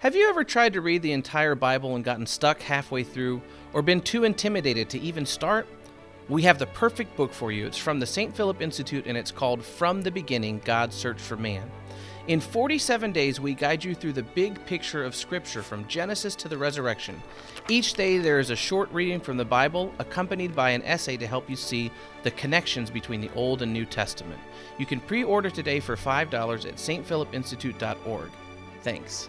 Have you ever tried to read the entire Bible and gotten stuck halfway through, or been too intimidated to even start? We have the perfect book for you. It's from the St. Philip Institute and it's called From the Beginning God's Search for Man. In 47 days, we guide you through the big picture of Scripture from Genesis to the resurrection. Each day, there is a short reading from the Bible accompanied by an essay to help you see the connections between the Old and New Testament. You can pre order today for $5 at stphilipinstitute.org. Thanks.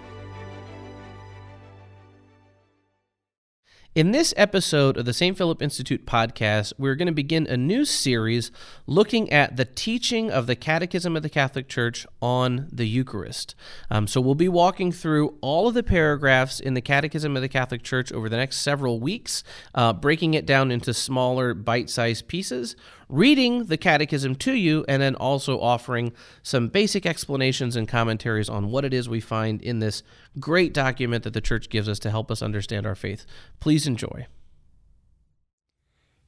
In this episode of the St. Philip Institute podcast, we're going to begin a new series looking at the teaching of the Catechism of the Catholic Church on the Eucharist. Um, so, we'll be walking through all of the paragraphs in the Catechism of the Catholic Church over the next several weeks, uh, breaking it down into smaller, bite sized pieces reading the catechism to you and then also offering some basic explanations and commentaries on what it is we find in this great document that the church gives us to help us understand our faith. Please enjoy.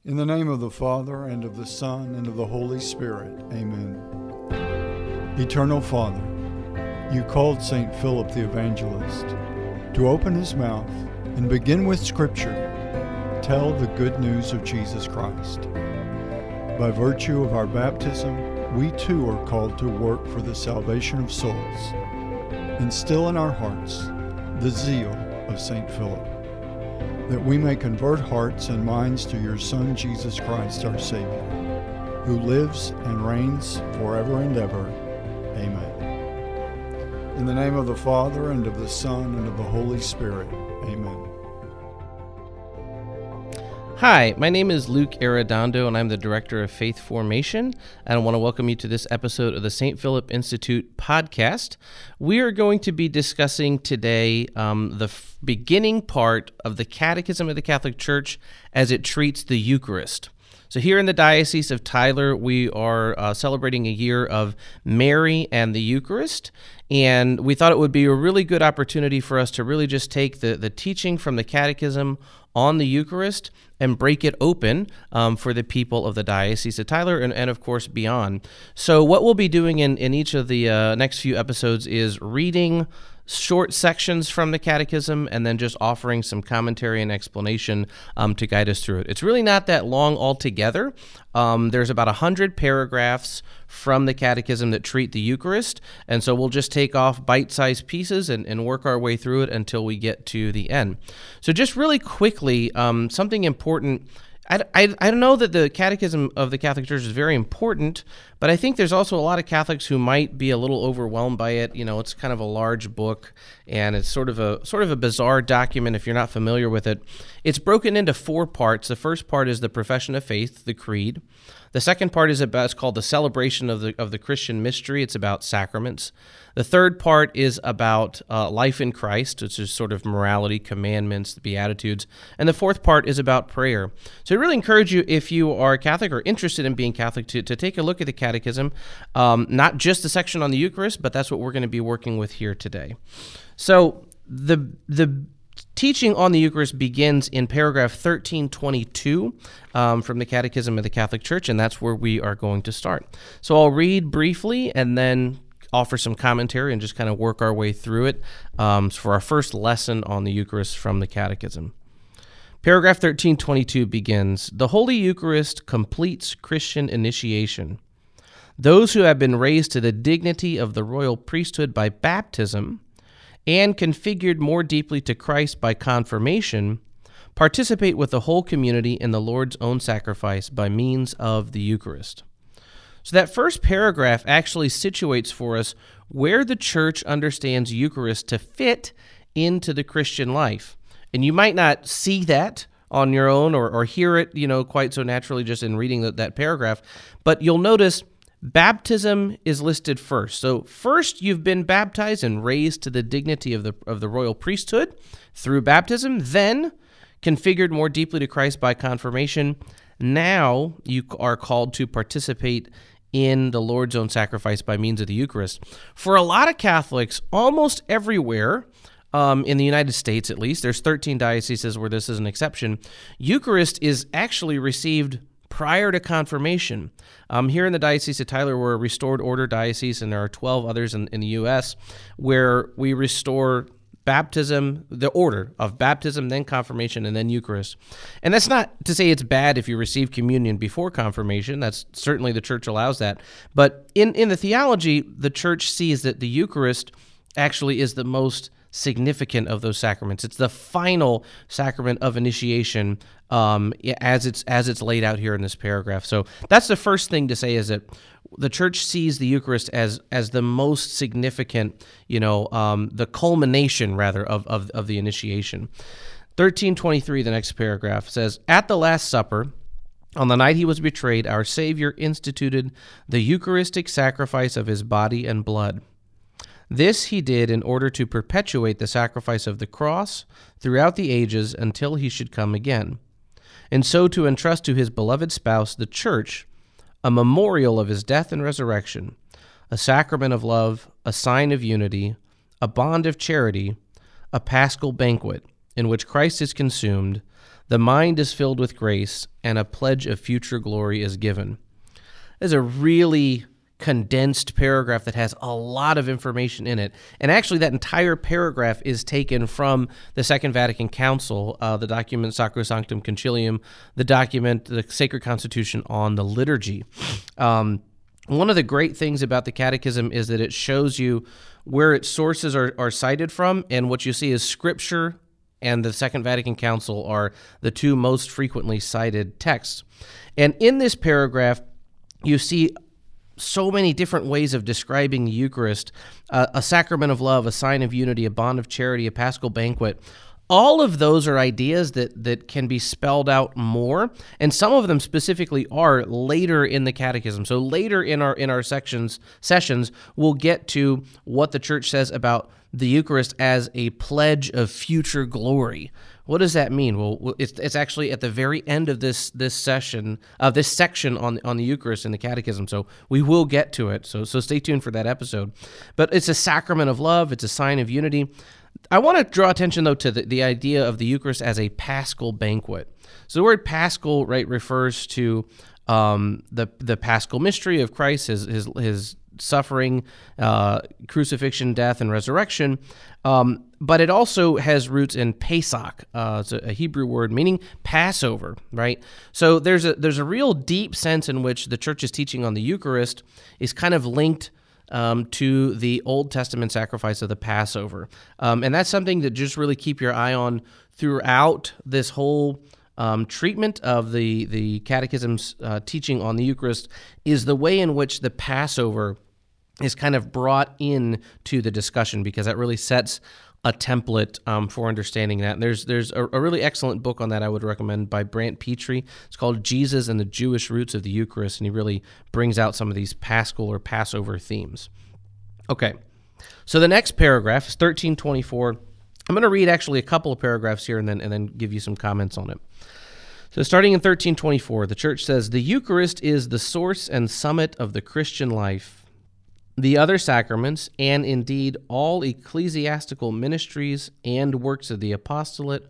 In the name of the Father, and of the Son, and of the Holy Spirit, amen. Eternal Father, you called St. Philip the Evangelist to open his mouth and begin with Scripture, tell the good news of Jesus Christ. By virtue of our baptism, we too are called to work for the salvation of souls. Instill in our hearts the zeal of St. Philip, that we may convert hearts and minds to your Son, Jesus Christ, our Savior, who lives and reigns forever and ever. Amen. In the name of the Father, and of the Son, and of the Holy Spirit. Hi, my name is Luke Arredondo, and I'm the Director of Faith Formation. And I want to welcome you to this episode of the St. Philip Institute podcast. We are going to be discussing today um, the f- beginning part of the Catechism of the Catholic Church as it treats the Eucharist. So, here in the Diocese of Tyler, we are uh, celebrating a year of Mary and the Eucharist. And we thought it would be a really good opportunity for us to really just take the, the teaching from the Catechism on the Eucharist and break it open um, for the people of the Diocese of Tyler and, and, of course, beyond. So, what we'll be doing in, in each of the uh, next few episodes is reading short sections from the catechism and then just offering some commentary and explanation um, to guide us through it. It's really not that long altogether. Um, there's about 100 paragraphs from the catechism that treat the Eucharist, and so we'll just take off bite sized pieces and, and, work our way through it until we get to the end. So, just really quickly, um, something important I, I, I know that the Catechism of the Catholic Church is very important, but I think there's also a lot of Catholics who might be a little overwhelmed by it. You know, it's kind of a large book, and it's sort of a sort of a bizarre document if you're not familiar with it. It's broken into four parts. The first part is the Profession of Faith, the Creed. The second part is about it's called the celebration of the of the Christian mystery. It's about sacraments. The third part is about uh, life in Christ, which is sort of morality, commandments, the Beatitudes, and the fourth part is about prayer. So I really encourage you, if you are Catholic or interested in being Catholic, to, to take a look at the Catechism, um, not just the section on the Eucharist, but that's what we're going to be working with here today. So the the teaching on the Eucharist begins in paragraph 1322 um, from the Catechism of the Catholic Church, and that's where we are going to start. So I'll read briefly and then offer some commentary and just kind of work our way through it um, for our first lesson on the Eucharist from the Catechism. Paragraph 1322 begins The Holy Eucharist completes Christian initiation. Those who have been raised to the dignity of the royal priesthood by baptism and configured more deeply to Christ by confirmation, participate with the whole community in the Lord's own sacrifice by means of the Eucharist. So, that first paragraph actually situates for us where the church understands Eucharist to fit into the Christian life. And you might not see that on your own or, or hear it, you know, quite so naturally just in reading that, that paragraph, but you'll notice Baptism is listed first. So first you've been baptized and raised to the dignity of the of the royal priesthood through baptism, then configured more deeply to Christ by confirmation. Now you are called to participate in the Lord's own sacrifice by means of the Eucharist. For a lot of Catholics, almost everywhere, um, in the United States at least, there's 13 dioceses where this is an exception. Eucharist is actually received prior to confirmation. Um, here in the Diocese of Tyler, we're a restored order diocese, and there are 12 others in, in the U.S. where we restore baptism, the order of baptism, then confirmation, and then Eucharist. And that's not to say it's bad if you receive communion before confirmation. That's certainly the church allows that. But in, in the theology, the church sees that the Eucharist actually is the most significant of those sacraments. It's the final sacrament of initiation um, as it's as it's laid out here in this paragraph. So that's the first thing to say is that the church sees the Eucharist as as the most significant, you know, um, the culmination rather of, of of the initiation. Thirteen twenty three, the next paragraph says, "At the Last Supper." On the night he was betrayed, our Savior instituted the Eucharistic sacrifice of his body and blood. This he did in order to perpetuate the sacrifice of the cross throughout the ages until he should come again, and so to entrust to his beloved spouse, the Church, a memorial of his death and resurrection, a sacrament of love, a sign of unity, a bond of charity, a paschal banquet in which Christ is consumed, the mind is filled with grace, and a pledge of future glory is given. There's a really condensed paragraph that has a lot of information in it. And actually, that entire paragraph is taken from the Second Vatican Council, uh, the document Sacrosanctum Concilium, the document, the Sacred Constitution on the liturgy. Um, one of the great things about the Catechism is that it shows you where its sources are, are cited from, and what you see is Scripture and the Second Vatican Council are the two most frequently cited texts. And in this paragraph, you see so many different ways of describing the Eucharist uh, a sacrament of love, a sign of unity, a bond of charity, a paschal banquet. All of those are ideas that, that can be spelled out more, and some of them specifically are later in the catechism. So later in our in our sections sessions, we'll get to what the church says about the Eucharist as a pledge of future glory. What does that mean? Well, it's, it's actually at the very end of this this session of uh, this section on on the Eucharist in the Catechism. So we will get to it. So so stay tuned for that episode. But it's a sacrament of love. It's a sign of unity. I want to draw attention though to the, the idea of the Eucharist as a Paschal banquet. So the word Paschal right refers to um, the the Paschal mystery of Christ, his his his suffering, uh, crucifixion, death, and resurrection. Um, but it also has roots in Pesach. Uh, it's a, Hebrew word meaning Passover, right? So there's a there's a real deep sense in which the church's teaching on the Eucharist is kind of linked. Um, to the Old Testament sacrifice of the Passover. Um, and that's something that just really keep your eye on throughout this whole um, treatment of the the Catechism's uh, teaching on the Eucharist is the way in which the Passover is kind of brought in to the discussion because that really sets a template um, for understanding that. And there's there's a, a, really excellent book on that I would recommend by Brant Pitre. It's called Jesus and the Jewish Roots of the Eucharist, and he really brings out some of these Paschal or Passover themes. Okay, so the next paragraph is 1324 I'm going to read actually a couple of paragraphs here and then and then give you some comments on it. So starting in 1324, the church says the Eucharist is the source and summit of the Christian life. The other sacraments and indeed all ecclesiastical ministries and works of the apostolate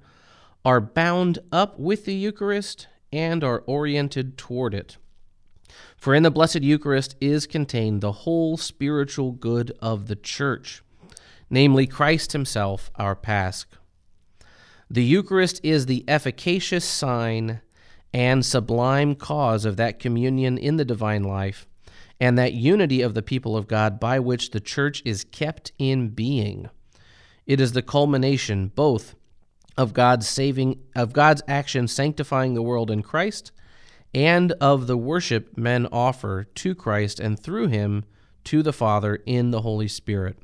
are bound up with the Eucharist and are oriented toward it. For in the Blessed Eucharist is contained the whole spiritual good of the church namely Christ Himself, our Pasch. The Eucharist is the efficacious sign and sublime cause of that communion in the divine life and that unity of the people of God by which the church is kept in being. It is the culmination both of God's saving of God's action sanctifying the world in Christ and of the worship men offer to Christ and through him to the Father in the Holy Spirit.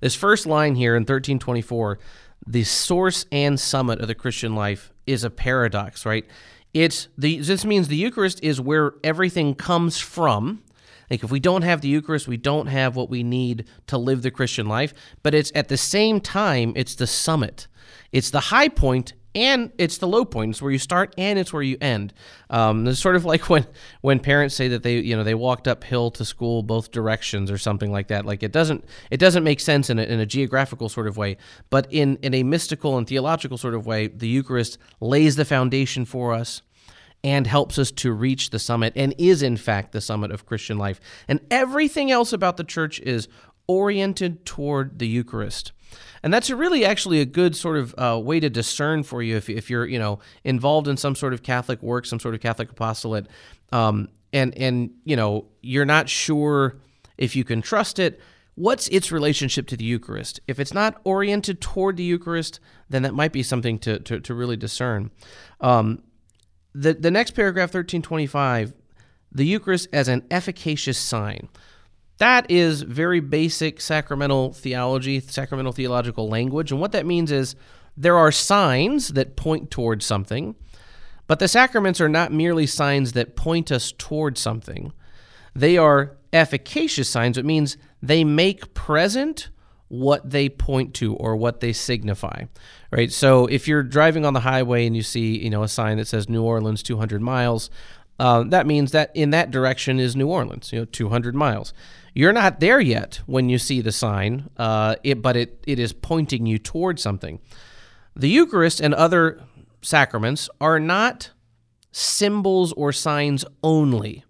This first line here in 1324, the source and summit of the Christian life is a paradox, right? It's the this means the Eucharist is where everything comes from. Like if we don't have the Eucharist, we don't have what we need to live the Christian life, but it's at the same time it's the summit. It's the high point and it's the low point. It's where you start and it's where you end. Um, it's sort of like when when parents say that they you know they walked uphill to school both directions or something like that. Like it doesn't it doesn't make sense in a, in a geographical sort of way, but in in a mystical and theological sort of way, the Eucharist lays the foundation for us and helps us to reach the summit and is in fact the summit of Christian life. And everything else about the church is oriented toward the Eucharist. And that's really actually a good sort of uh, way to discern for you if, if you're you know involved in some sort of Catholic work, some sort of Catholic apostolate, um, and and you know you're not sure if you can trust it. What's its relationship to the Eucharist? If it's not oriented toward the Eucharist, then that might be something to to, to really discern. Um, the the next paragraph, thirteen twenty five, the Eucharist as an efficacious sign. That is very basic sacramental theology, sacramental theological language. And what that means is there are signs that point towards something, but the sacraments are not merely signs that point us towards something. They are efficacious signs. It means they make present what they point to or what they signify right so if you're driving on the highway and you see you know a sign that says new orleans 200 miles uh, that means that in that direction is new orleans you know 200 miles you're not there yet when you see the sign, uh, it, but it, it is pointing you towards something. The Eucharist and other sacraments are not symbols or signs only.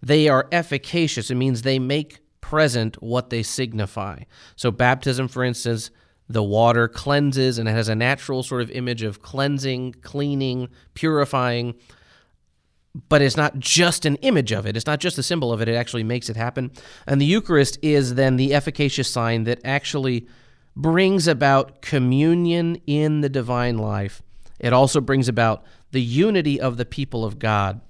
They are efficacious. It means they make present what they signify. So, baptism, for instance, the water cleanses and it has a natural sort of image of cleansing, cleaning, purifying but it's not just an image of it. It's not just a symbol of it. It actually makes it happen. And the Eucharist is then the efficacious sign that actually brings about communion in the divine life. It also brings about the unity of the people of God.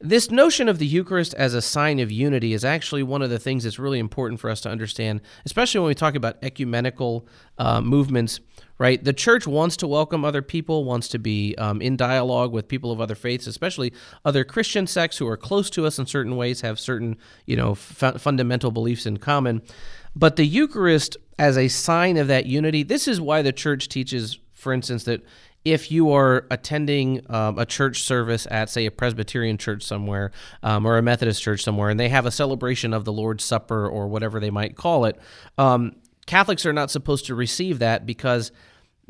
This notion of the Eucharist as a sign of unity is actually one of the things that's really important for us to understand, especially when we talk about ecumenical uh, movements right? The church wants to welcome other people, wants to be um, in dialogue with people of other faiths, especially other Christian sects who are close to us in certain ways, have certain, you know, f- fundamental beliefs in common. But the Eucharist, as a sign of that unity, this is why the church teaches, for instance, that if you are attending um, a church service at, say, a Presbyterian church somewhere um, or a Methodist church somewhere, and they have a celebration of the Lord's Supper or whatever they might call it, um, Catholics are not supposed to receive that because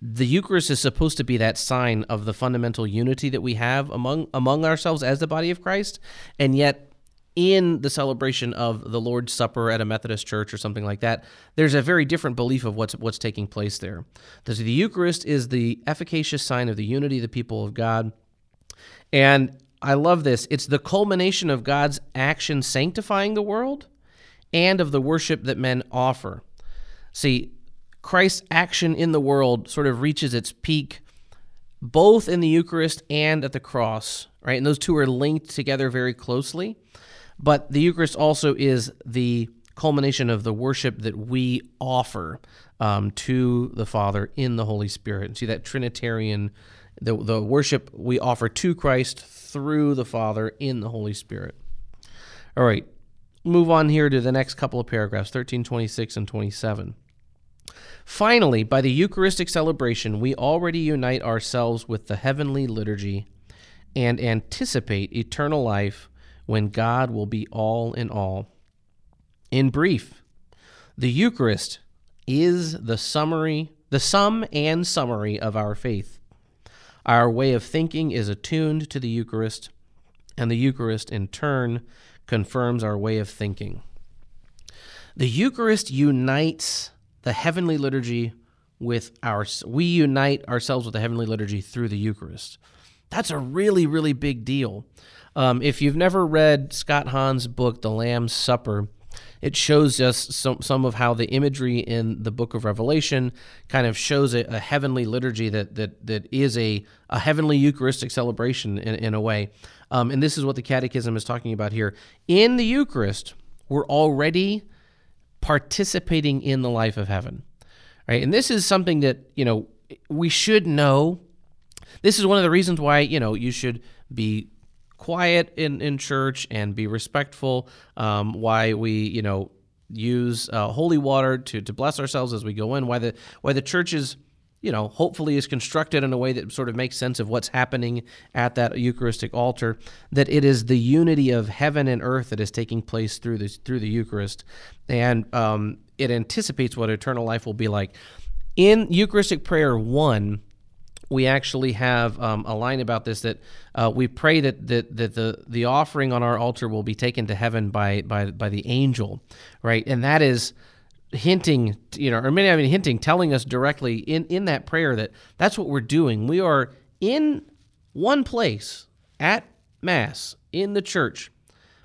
the Eucharist is supposed to be that sign of the fundamental unity that we have among among ourselves as the body of Christ, and yet in the celebration of the Lord's Supper at a Methodist church or something like that, there's a very different belief of what's what's taking place there. The Eucharist is the efficacious sign of the unity of the people of God, and I love this. It's the culmination of God's action sanctifying the world, and of the worship that men offer. See, Christ's action in the world sort of reaches its peak both in the Eucharist and at the cross, right? And those two are linked together very closely. But the Eucharist also is the culmination of the worship that we offer um, to the Father in the Holy Spirit. And see that Trinitarian, the, the worship we offer to Christ through the Father in the Holy Spirit. All right, move on here to the next couple of paragraphs, 13, 26, and 27. Finally, by the Eucharistic celebration, we already unite ourselves with the heavenly liturgy and anticipate eternal life when God will be all in all. In brief, the Eucharist is the summary, the sum and summary of our faith. Our way of thinking is attuned to the Eucharist, and the Eucharist in turn confirms our way of thinking. The Eucharist unites the heavenly liturgy with our we unite ourselves with the heavenly liturgy through the Eucharist. That's a really really big deal. Um, if you've never read Scott Hahn's book, The Lamb's Supper, it shows us some, some of how the imagery in the book of Revelation kind of shows a, a heavenly liturgy that that that is a, a heavenly Eucharistic celebration in, in a way. Um, and this is what the Catechism is talking about here. In the Eucharist, we're already participating in the life of heaven. Right? And this is something that, you know, we should know. This is one of the reasons why, you know, you should be quiet in, in church and be respectful. Um, why we, you know, use uh, holy water to, to bless ourselves as we go in. Why the why the church is you know, hopefully is constructed in a way that sort of makes sense of what's happening at that Eucharistic altar. That it is the unity of heaven and earth that is taking place through this through the Eucharist, and um, it anticipates what eternal life will be like. In Eucharistic prayer one, we actually have um, a line about this that uh, we pray that, that that the the offering on our altar will be taken to heaven by by by the angel, right? And that is hinting, you know, or maybe I mean hinting, telling us directly in in that prayer that that's what we're doing. We are in one place at mass in the church,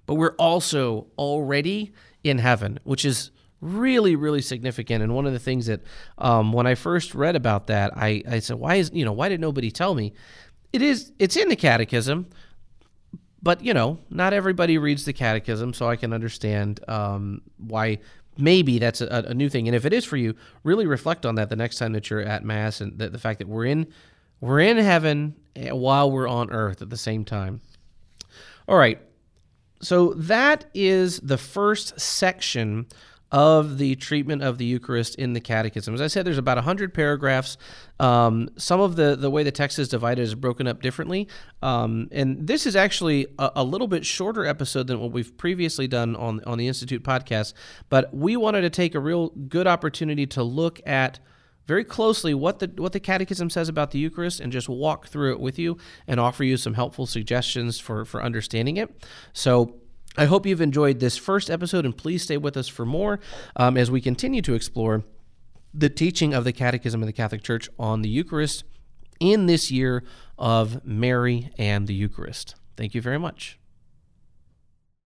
but we're also already in heaven, which is really really significant. And one of the things that um, when i first read about that I, I said why is you know why did nobody tell me? It is it's in the catechism but you know not everybody reads the catechism so i can understand um, why maybe that's a, a, new thing. And if it is for you really reflect on that the next time that you're at mass and the, the fact that we're in we're in heaven eh, while we're on earth at the same time. All right. So that is the first section of the treatment of the Eucharist in the Catechism. As I said, there's about 100 paragraphs. Um, some of the, the way the text is divided is broken up differently. Um, and this is actually a, a, little bit shorter episode than what we've previously done on, on the Institute podcast. But we wanted to take a real good opportunity to look at very closely what the what the catechism says about the Eucharist and just walk through it with you and offer you some helpful suggestions for for understanding it. So I hope you've enjoyed this first episode, and please stay with us for more um, as we continue to explore the teaching of the Catechism of the Catholic Church on the Eucharist in this year of Mary and the Eucharist. Thank you very much.